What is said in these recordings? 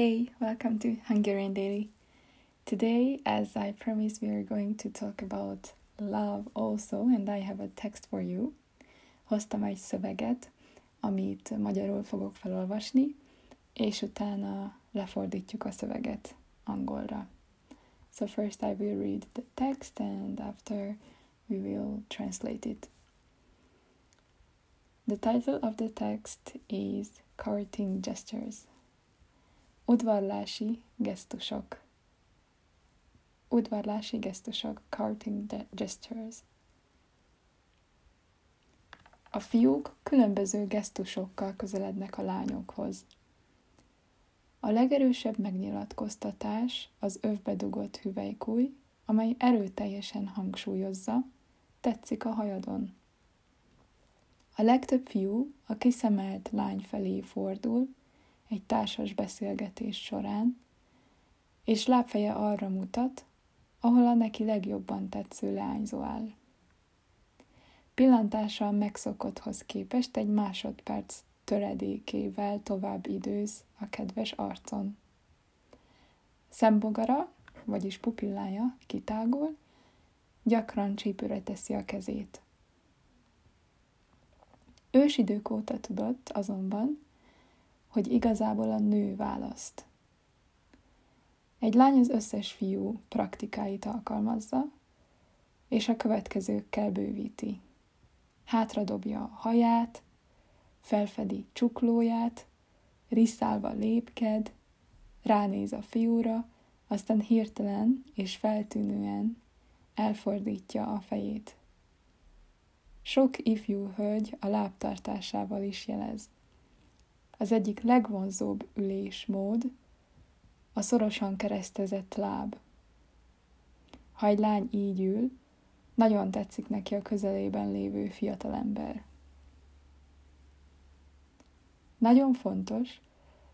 Hey, welcome to Hungarian Daily. Today, as I promised, we are going to talk about love also, and I have a text for you. Hoztam egy szöveget, amit magyarul fogok felolvasni, és utána lefordítjuk a szöveget angolra. So first I will read the text and after we will translate it. The title of the text is Courting Gestures. Udvarlási gesztusok. Udvarlási gesztusok, courting gestures. A fiúk különböző gesztusokkal közelednek a lányokhoz. A legerősebb megnyilatkoztatás az övbe dugott hüvelykúj, amely erőteljesen hangsúlyozza, tetszik a hajadon. A legtöbb fiú a kiszemelt lány felé fordul egy társas beszélgetés során, és lábfeje arra mutat, ahol a neki legjobban tetsző leányzó áll. Pillantása a megszokotthoz képest egy másodperc töredékével tovább időz a kedves arcon. Szembogara, vagyis pupillája kitágul, gyakran csípőre teszi a kezét. Ősidők óta tudott azonban, hogy igazából a nő választ. Egy lány az összes fiú praktikáit alkalmazza, és a következőkkel bővíti. Hátradobja a haját, felfedi csuklóját, riszálva lépked, ránéz a fiúra, aztán hirtelen és feltűnően elfordítja a fejét. Sok ifjú hölgy a lábtartásával is jelez. Az egyik legvonzóbb ülésmód a szorosan keresztezett láb. Ha egy lány így ül, nagyon tetszik neki a közelében lévő fiatalember. Nagyon fontos,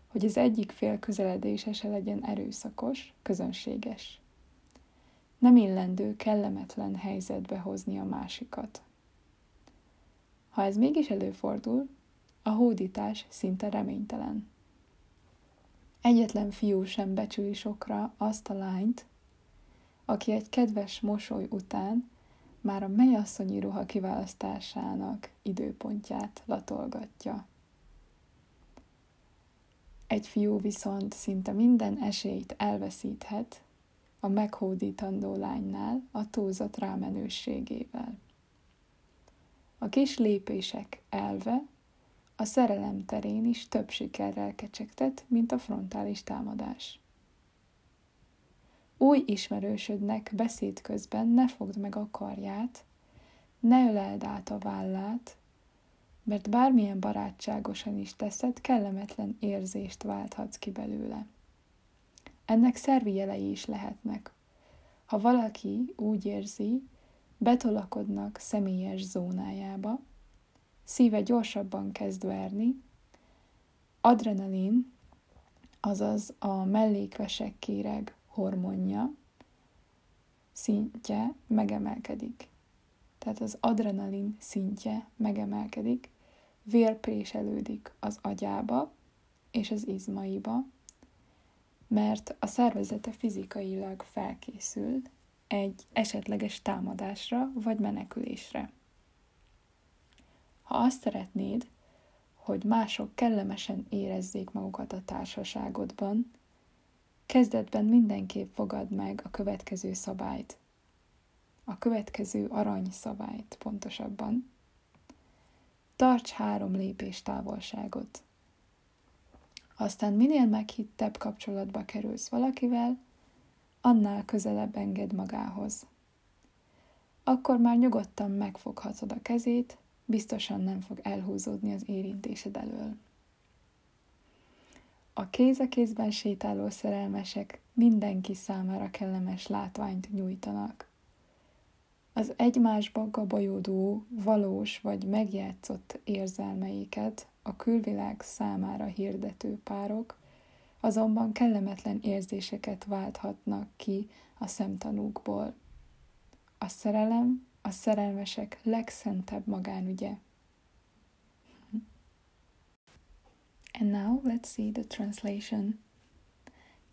hogy az egyik fél közeledése se legyen erőszakos, közönséges. Nem illendő kellemetlen helyzetbe hozni a másikat. Ha ez mégis előfordul, a hódítás szinte reménytelen. Egyetlen fiú sem becsüli sokra azt a lányt, aki egy kedves mosoly után már a mennyasszonyi ruha kiválasztásának időpontját latolgatja. Egy fiú viszont szinte minden esélyt elveszíthet a meghódítandó lánynál a túlzott rámenőségével. A kis lépések elve a szerelem terén is több sikerrel kecsegtet, mint a frontális támadás. Új ismerősödnek beszéd közben ne fogd meg a karját, ne öleld át a vállát, mert bármilyen barátságosan is teszed, kellemetlen érzést válthatsz ki belőle. Ennek szervi jelei is lehetnek. Ha valaki úgy érzi, betolakodnak személyes zónájába, szíve gyorsabban kezd verni, adrenalin, azaz a mellékvesek kéreg hormonja szintje megemelkedik. Tehát az adrenalin szintje megemelkedik, vérpréselődik az agyába és az izmaiba, mert a szervezete fizikailag felkészül egy esetleges támadásra vagy menekülésre. Ha azt szeretnéd, hogy mások kellemesen érezzék magukat a társaságodban, kezdetben mindenképp fogad meg a következő szabályt. A következő arany szabályt pontosabban. Tarts három lépés távolságot. Aztán minél meghittebb kapcsolatba kerülsz valakivel, annál közelebb enged magához. Akkor már nyugodtan megfoghatod a kezét, biztosan nem fog elhúzódni az érintésed elől. A kéz a kézben sétáló szerelmesek mindenki számára kellemes látványt nyújtanak. Az egymásba gabajodó, valós vagy megjátszott érzelmeiket a külvilág számára hirdető párok azonban kellemetlen érzéseket válthatnak ki a szemtanúkból. A szerelem a szerelmesek legszentebb magánügye. And now let's see the translation.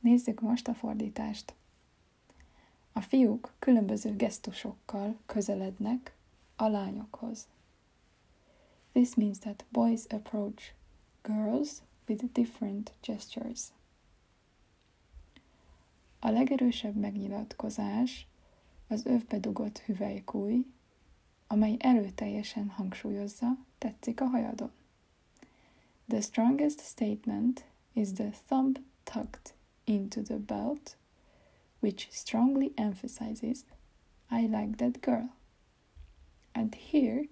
Nézzük most a fordítást. A fiúk különböző gesztusokkal közelednek a lányokhoz. This means that boys approach girls with different gestures. A legerősebb megnyilatkozás az övbe dugott hüvelykúj, amely erőteljesen hangsúlyozza, tetszik a hajadon. The strongest statement is the thumb tucked into the belt, which strongly emphasizes, I like that girl. And here,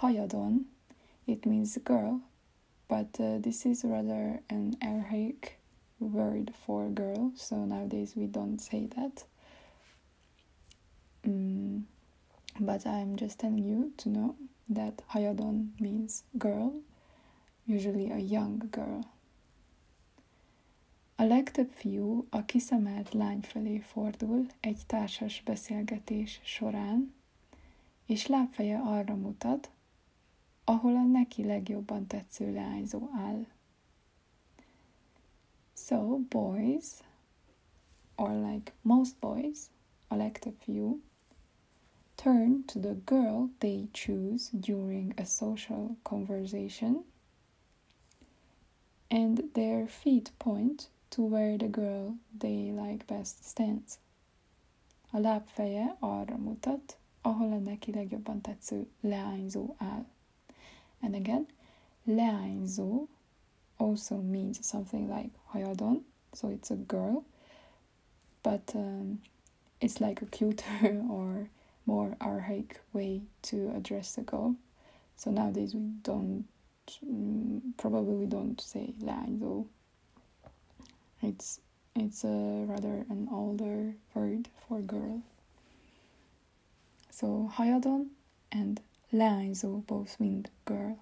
hajadon, it means girl, but uh, this is rather an archaic word for girl, so nowadays we don't say that. Mm, but I'm just telling you to know that hayadon means girl, usually a young girl. A legtöbb fiú a kiszemelt lány felé fordul egy társas beszélgetés során, és lábfeje arra mutat, ahol a neki legjobban tetsző leányzó áll. So, boys, or like most boys, a legtöbb fiú, turn to the girl they choose during a social conversation, and their feet point to where the girl they like best stands. A lábfeje arra mutat, ahol a neki legjobban tetsző leányzó áll. And again, leányzó also means something like hayadon, so it's a girl, but um, it's like a cuter or more archaic way to address a girl. So nowadays we don't, mm, probably we don't say leányzó. It's it's a rather an older word for girl. So hayadon and leányzó both mean girl.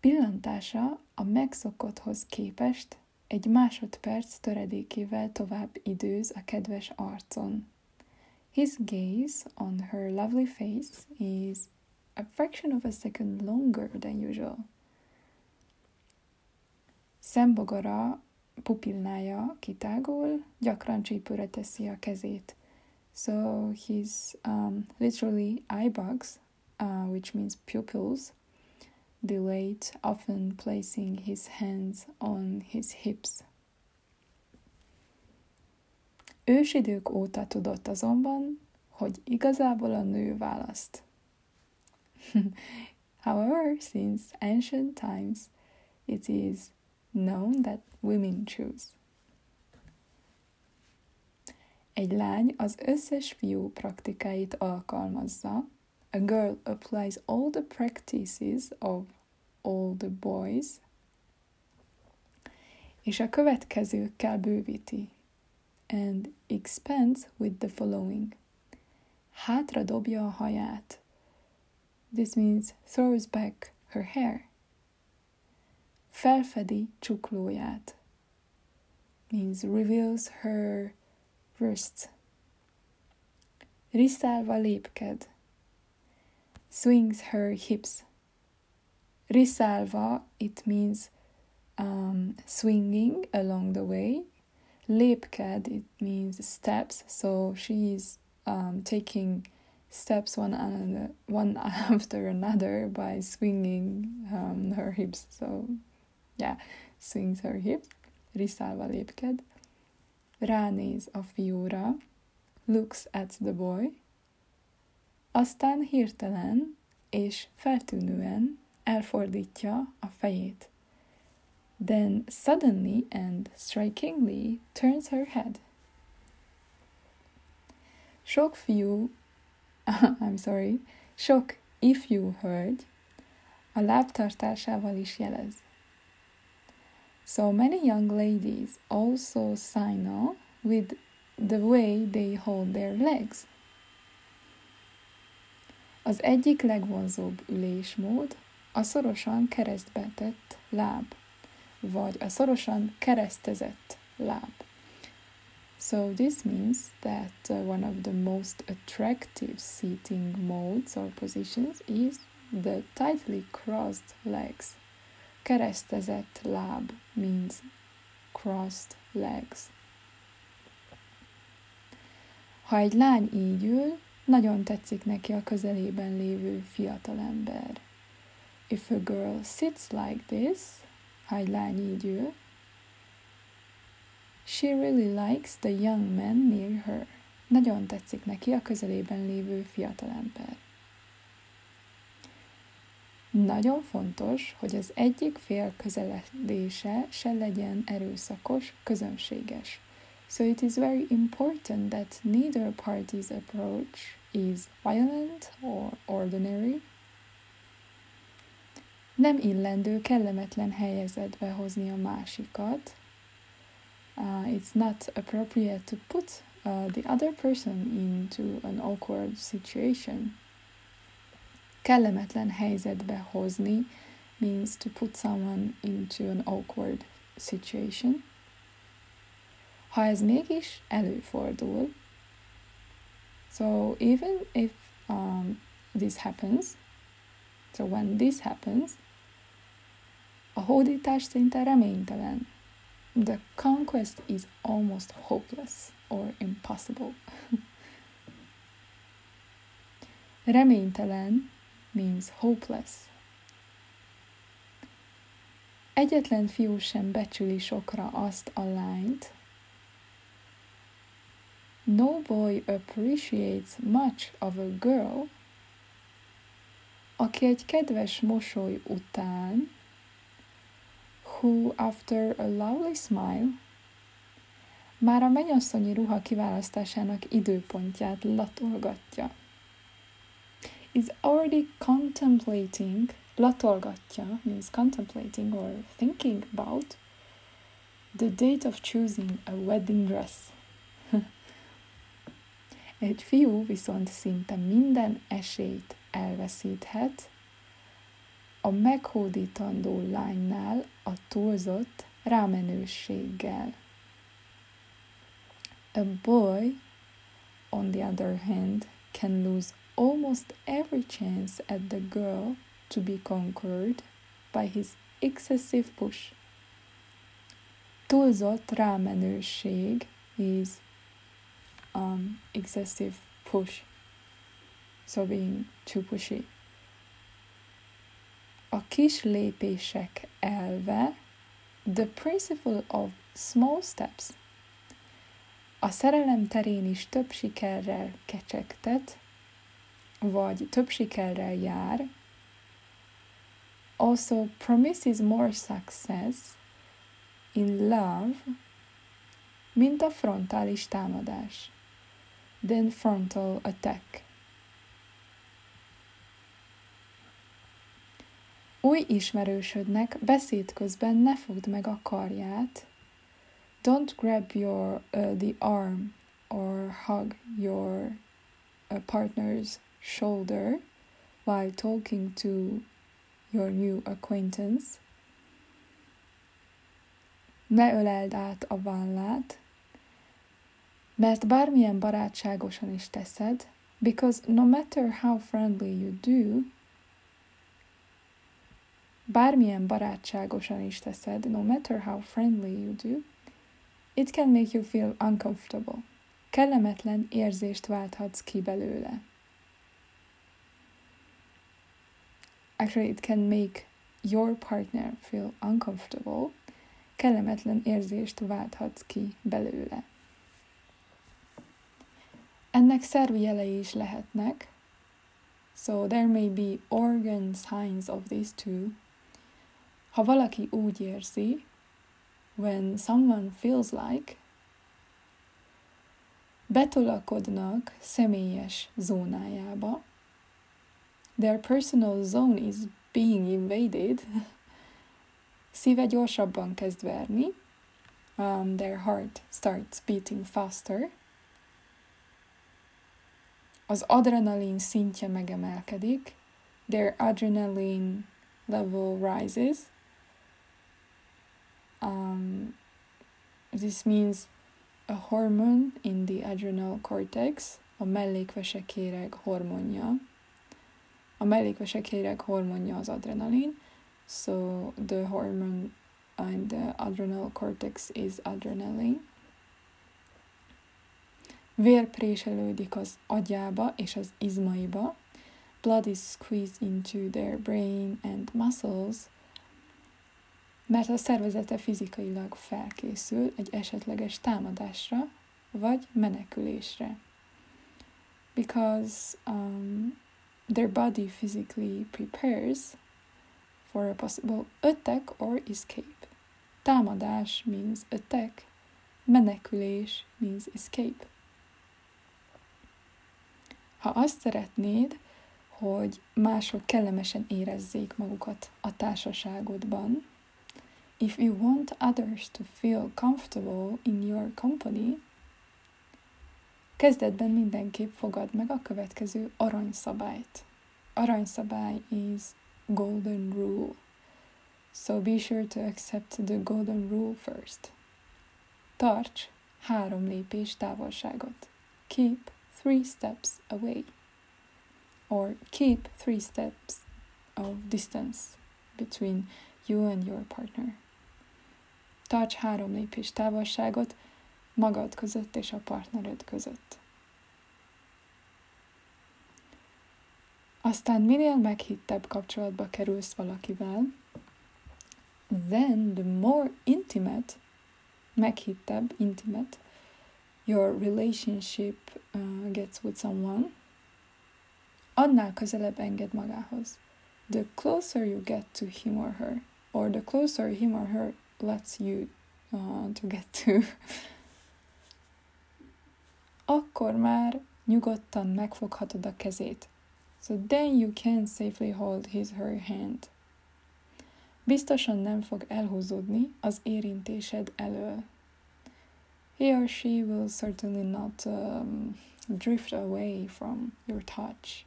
Pillantása a megszokotthoz képest egy másodperc töredékével tovább időz a kedves arcon. His gaze on her lovely face is a fraction of a second longer than usual. Szembogara pupilnája kitágul, gyakran csípőre teszi a kezét. So his um, literally eye bugs, uh, which means pupils, dilate, often placing his hands on his hips. Ősidők óta tudott azonban, hogy igazából a nő választ. However, since ancient times, it is known that women choose. Egy lány az összes fiú praktikáit alkalmazza. A girl applies all the practices of all the boys. És a következőkkel bővíti. And expands with the following. Hátra dobja. This means throws back her hair. Felfedi csuklóját. Means reveals her wrists. Riszálva lépked. Swings her hips. Riszálva, it means um, swinging along the way. Lépked, it means steps. So she is um, taking steps one another, one after another by swinging um, her hips. So yeah, swings her hips. Riszálva lépked. ránéz a fiúra, looks at the boy, aztán hirtelen és feltűnően elfordítja a fejét. Then suddenly and strikingly turns her head. Sok fiú, I'm sorry, sok ifjú hölgy a lábtartásával is jelez. So many young ladies also sign on with the way they hold their legs. Az egyik legvonzóbb ülésmód a szorosan keresztbe tett láb, vagy a szorosan keresztezett láb. So this means that uh, one of the most attractive seating modes or positions is the tightly crossed legs. Keresztezett láb means crossed legs. Ha egy lány így ül, nagyon tetszik neki a közelében lévő fiatalember. If a girl sits like this, ha egy lány így ül, she really likes the young man near her. Nagyon tetszik neki a közelében lévő fiatalember. Nagyon fontos, hogy az egyik fél közeledése se legyen erőszakos, közönséges. So it is very important that neither party's approach is violent or ordinary. Nem illendő kellemetlen helyezetbe hozni a másikat. Uh, it's not appropriate to put uh, the other person into an awkward situation. Kellemetlen helyzetbe hozni means to put someone into an awkward situation. Ha ez mégis előfordul, so even if um, this happens, so when this happens, a hódítás szinte reménytelen. The conquest is almost hopeless or impossible. reménytelen means hopeless. Egyetlen fiú sem becsüli sokra azt a lányt, no boy appreciates much of a girl, aki egy kedves mosoly után, who after a lovely smile, már a mennyasszonyi ruha kiválasztásának időpontját latolgatja. Is already contemplating, latolgatja means contemplating or thinking about the date of choosing a wedding dress. Egy fiú viszont szinte minden esélyt elveszíthet a meghódítandó lánynál a túlzott rámenőséggel. A boy, on the other hand, can lose almost every chance at the girl to be conquered by his excessive push. Túlzott rámenőség is um, excessive push. So being too pushy. A kis lépések elve, the principle of small steps. A szerelem terén is több sikerrel kecsegtet, vagy több sikerrel jár, also promises more success in love, mint a frontális támadás then frontal attack. Új ismerősödnek beszéd közben ne fogd meg a karját. Don't grab your uh, the arm or hug your uh, partner's shoulder while talking to your new acquaintance. Ne öleld át a vállát, Mert bármilyen barátságosan is teszed, because no matter how friendly you do, bármilyen barátságosan is teszed, no matter how friendly you do, it can make you feel uncomfortable. Kellemetlen érzést válthatsz ki belőle. Actually, it can make your partner feel uncomfortable. Kellemetlen érzést válthatsz ki belőle. Ennek szervi jelei is lehetnek. So there may be organ signs of these two. Ha valaki úgy érzi, when someone feels like, betolakodnak személyes zónájába, their personal zone is being invaded, szíve gyorsabban kezd verni, um, their heart starts beating faster, az adrenalin szintje megemelkedik, their adrenaline level rises. Um, this means a hormone in the adrenal cortex, a mellékvesekéreg hormonja. A mellékvesekéreg hormonja az adrenalin, so the hormone in the adrenal cortex is adrenaline. Vér préselődik az agyába és az izmaiba. Blood is squeezed into their brain and muscles, mert a szervezete fizikailag felkészül egy esetleges támadásra vagy menekülésre. Because um, their body physically prepares for a possible attack or escape. Támadás means attack, menekülés means escape. Ha azt szeretnéd, hogy mások kellemesen érezzék magukat a társaságodban, if you want others to feel comfortable in your company, kezdetben mindenképp fogad meg a következő aranyszabályt. Aranyszabály is golden rule. So be sure to accept the golden rule first. Tarts három lépés távolságot. Keep three steps away, or keep three steps of distance between you and your partner. Tarts három lépés távolságot magad között és a partnered között. Aztán minél meghittebb kapcsolatba kerülsz valakivel, then the more intimate, meghittebb, intimate, your relationship uh, gets with someone, annál közelebb enged magához. The closer you get to him or her, or the closer him or her lets you uh, to get to, akkor már nyugodtan megfoghatod a kezét. So then you can safely hold his her hand. Biztosan nem fog elhúzódni az érintésed elől he or she will certainly not um, drift away from your touch.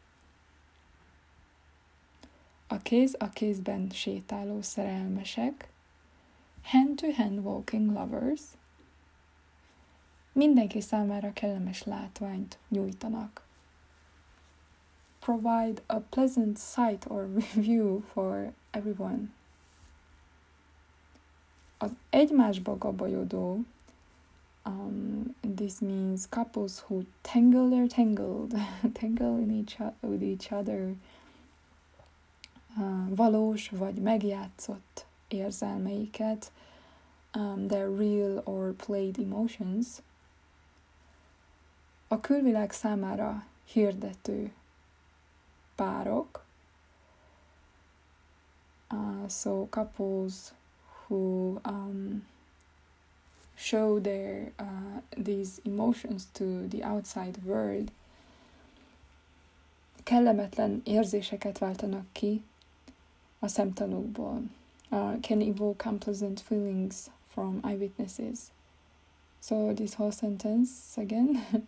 A kéz a kézben sétáló szerelmesek, hand-to-hand walking lovers, mindenki számára kellemes látványt nyújtanak. Provide a pleasant sight or view for everyone. Az egymásba gabajodó Um, this means couples who tangle their tangled, tangle in each with each other, uh, valós vagy megjátszott érzelmeiket, um, their real or played emotions, a külvilág számára hirdető párok, uh, so couples who um, show their uh, these emotions to the outside world, kellemetlen érzéseket váltanak ki a szemtanúkból. Uh, can evoke unpleasant feelings from eyewitnesses. So this whole sentence again,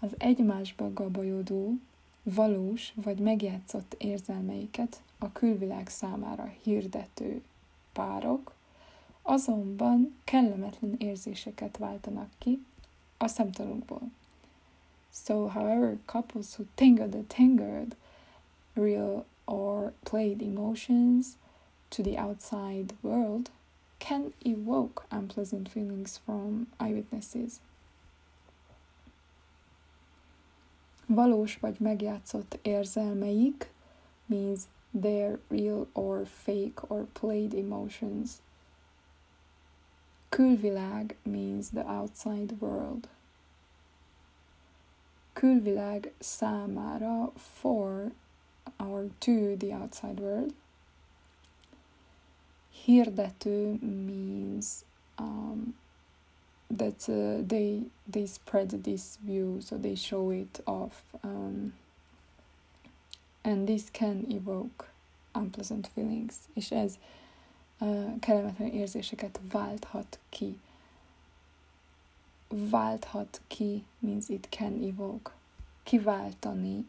az egymásba gabajodó, valós vagy megjátszott érzelmeiket a külvilág számára hirdető párok azonban kellemetlen érzéseket váltanak ki a szemtanúkból. So, however, couples who tangled the tangled real or played emotions to the outside world can evoke unpleasant feelings from eyewitnesses. Valós vagy megjátszott érzelmeik means their real or fake or played emotions Külvilág means the outside world. Külvilág számára for or to the outside world. Hirdető means um, that uh, they they spread this view, so they show it off, um, and this can evoke unpleasant feelings. És ez uh, kellemetlen érzéseket válthat ki. Válthat ki means it can evoke. Kiváltani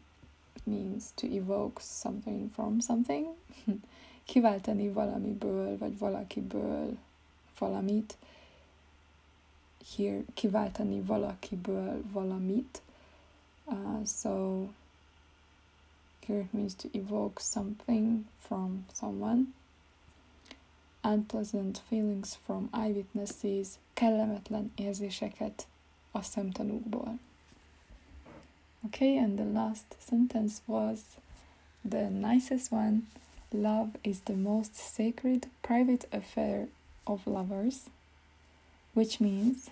means to evoke something from something. Kiváltani valamiből, vagy valakiből valamit. Here, kiváltani valakiből valamit. Uh, so here means to evoke something from someone. Unpleasant feelings from eyewitnesses, kellemetlen érzéseket a szemtanúkból. Okay, and the last sentence was the nicest one. Love is the most sacred private affair of lovers, which means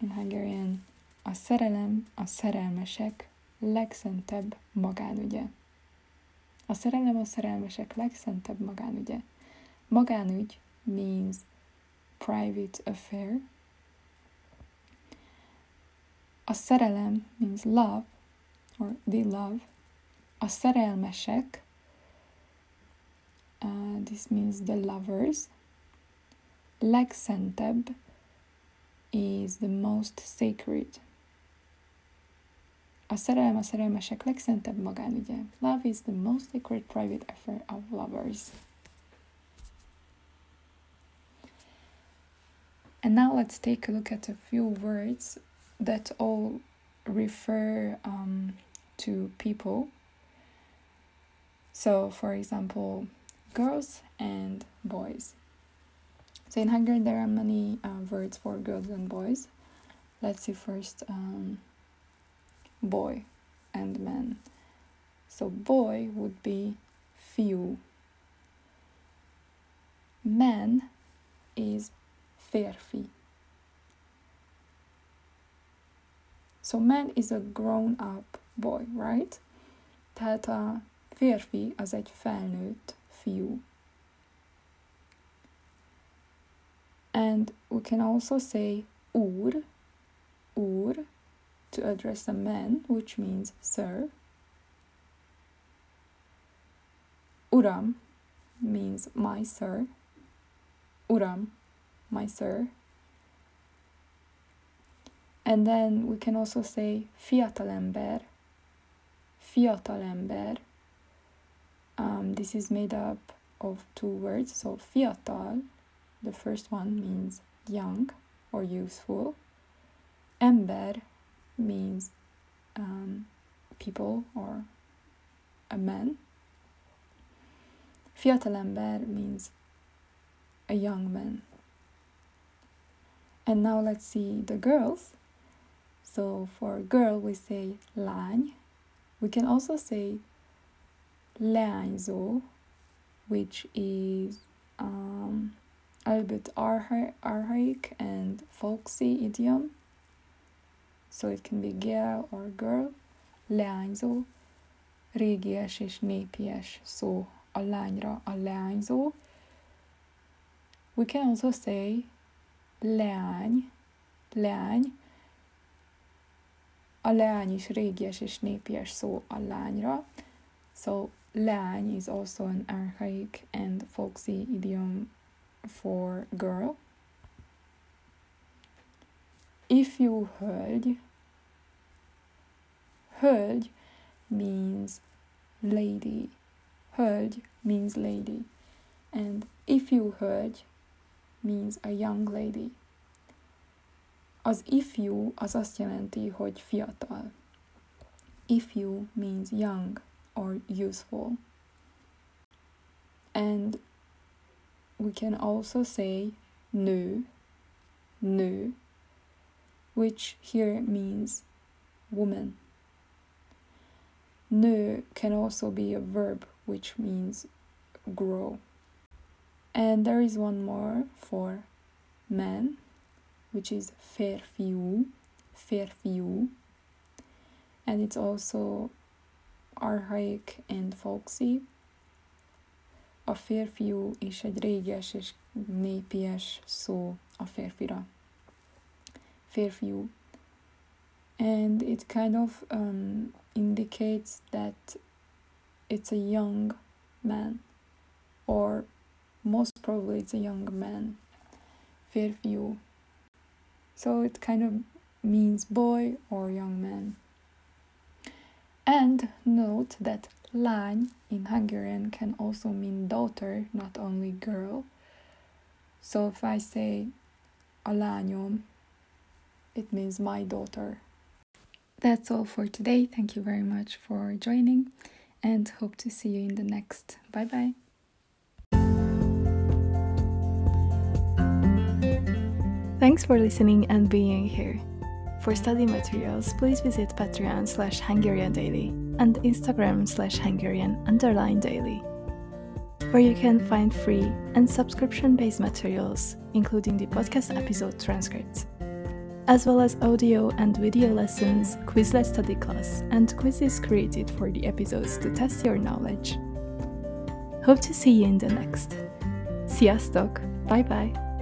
in Hungarian a szerelem a szerelmesek legszentebb magánügye. A szerelem a szerelmesek legszentebb magánügye. Magánügy means private affair. A szerelem means love, or the love. A szerelmesek, this means the lovers. Legszentebb is the most sacred. A szerelem a szerelmesek legszentebb magánügye. Love is the most sacred private affair of lovers. And now let's take a look at a few words that all refer um, to people. So, for example, girls and boys. So, in Hungarian, there are many uh, words for girls and boys. Let's see first um, boy and man. So, boy would be fiú. Man is férfi. So man is a grown up boy, right? Tehát a férfi az egy felnőtt fiú. And we can also say úr, úr, to address a man, which means sir. Uram means my sir. Uram my sir. And then we can also say fiatalember. Fiatalember. Um, this is made up of two words. So fiatal, the first one means young or useful. Ember means um, people or a man. Fiatalember means a young man. And now let's see the girls. So for girl, we say lány. We can also say leányzó, which is um, a little bit archaic and folksy idiom. So it can be girl or girl. Leányzó, régies és népies szó a lányra a leányzó. We can also say leány, leány, a leány is régies és népies szó a lányra. So leány is also an archaic and folksy idiom for girl. Ifjú hölgy, hölgy means lady. Hölgy means lady. And ifjú hölgy means a young lady. Az ifjú az azt jelenti, hogy fiatal. Ifjú means young or useful. And we can also say nu, nu, which here means woman. Nu can also be a verb which means grow. And there is one more for man, which is férfiú, férfiú. And it's also archaic and folksy. A férfiú is egy réges és népies szó a férfira. Férfiú. And it kind of um, indicates that it's a young man or most probably it's a young man. Férfiú. So it kind of means boy or young man. And note that lány in Hungarian can also mean daughter, not only girl. So if I say a lányom, it means my daughter. That's all for today. Thank you very much for joining and hope to see you in the next. Bye bye. Thanks for listening and being here. For study materials, please visit Patreon slash Hungarian Daily and Instagram slash Hungarian underline daily, where you can find free and subscription based materials, including the podcast episode transcripts, as well as audio and video lessons, Quizlet study class, and quizzes created for the episodes to test your knowledge. Hope to see you in the next. Sziasztok! Bye bye!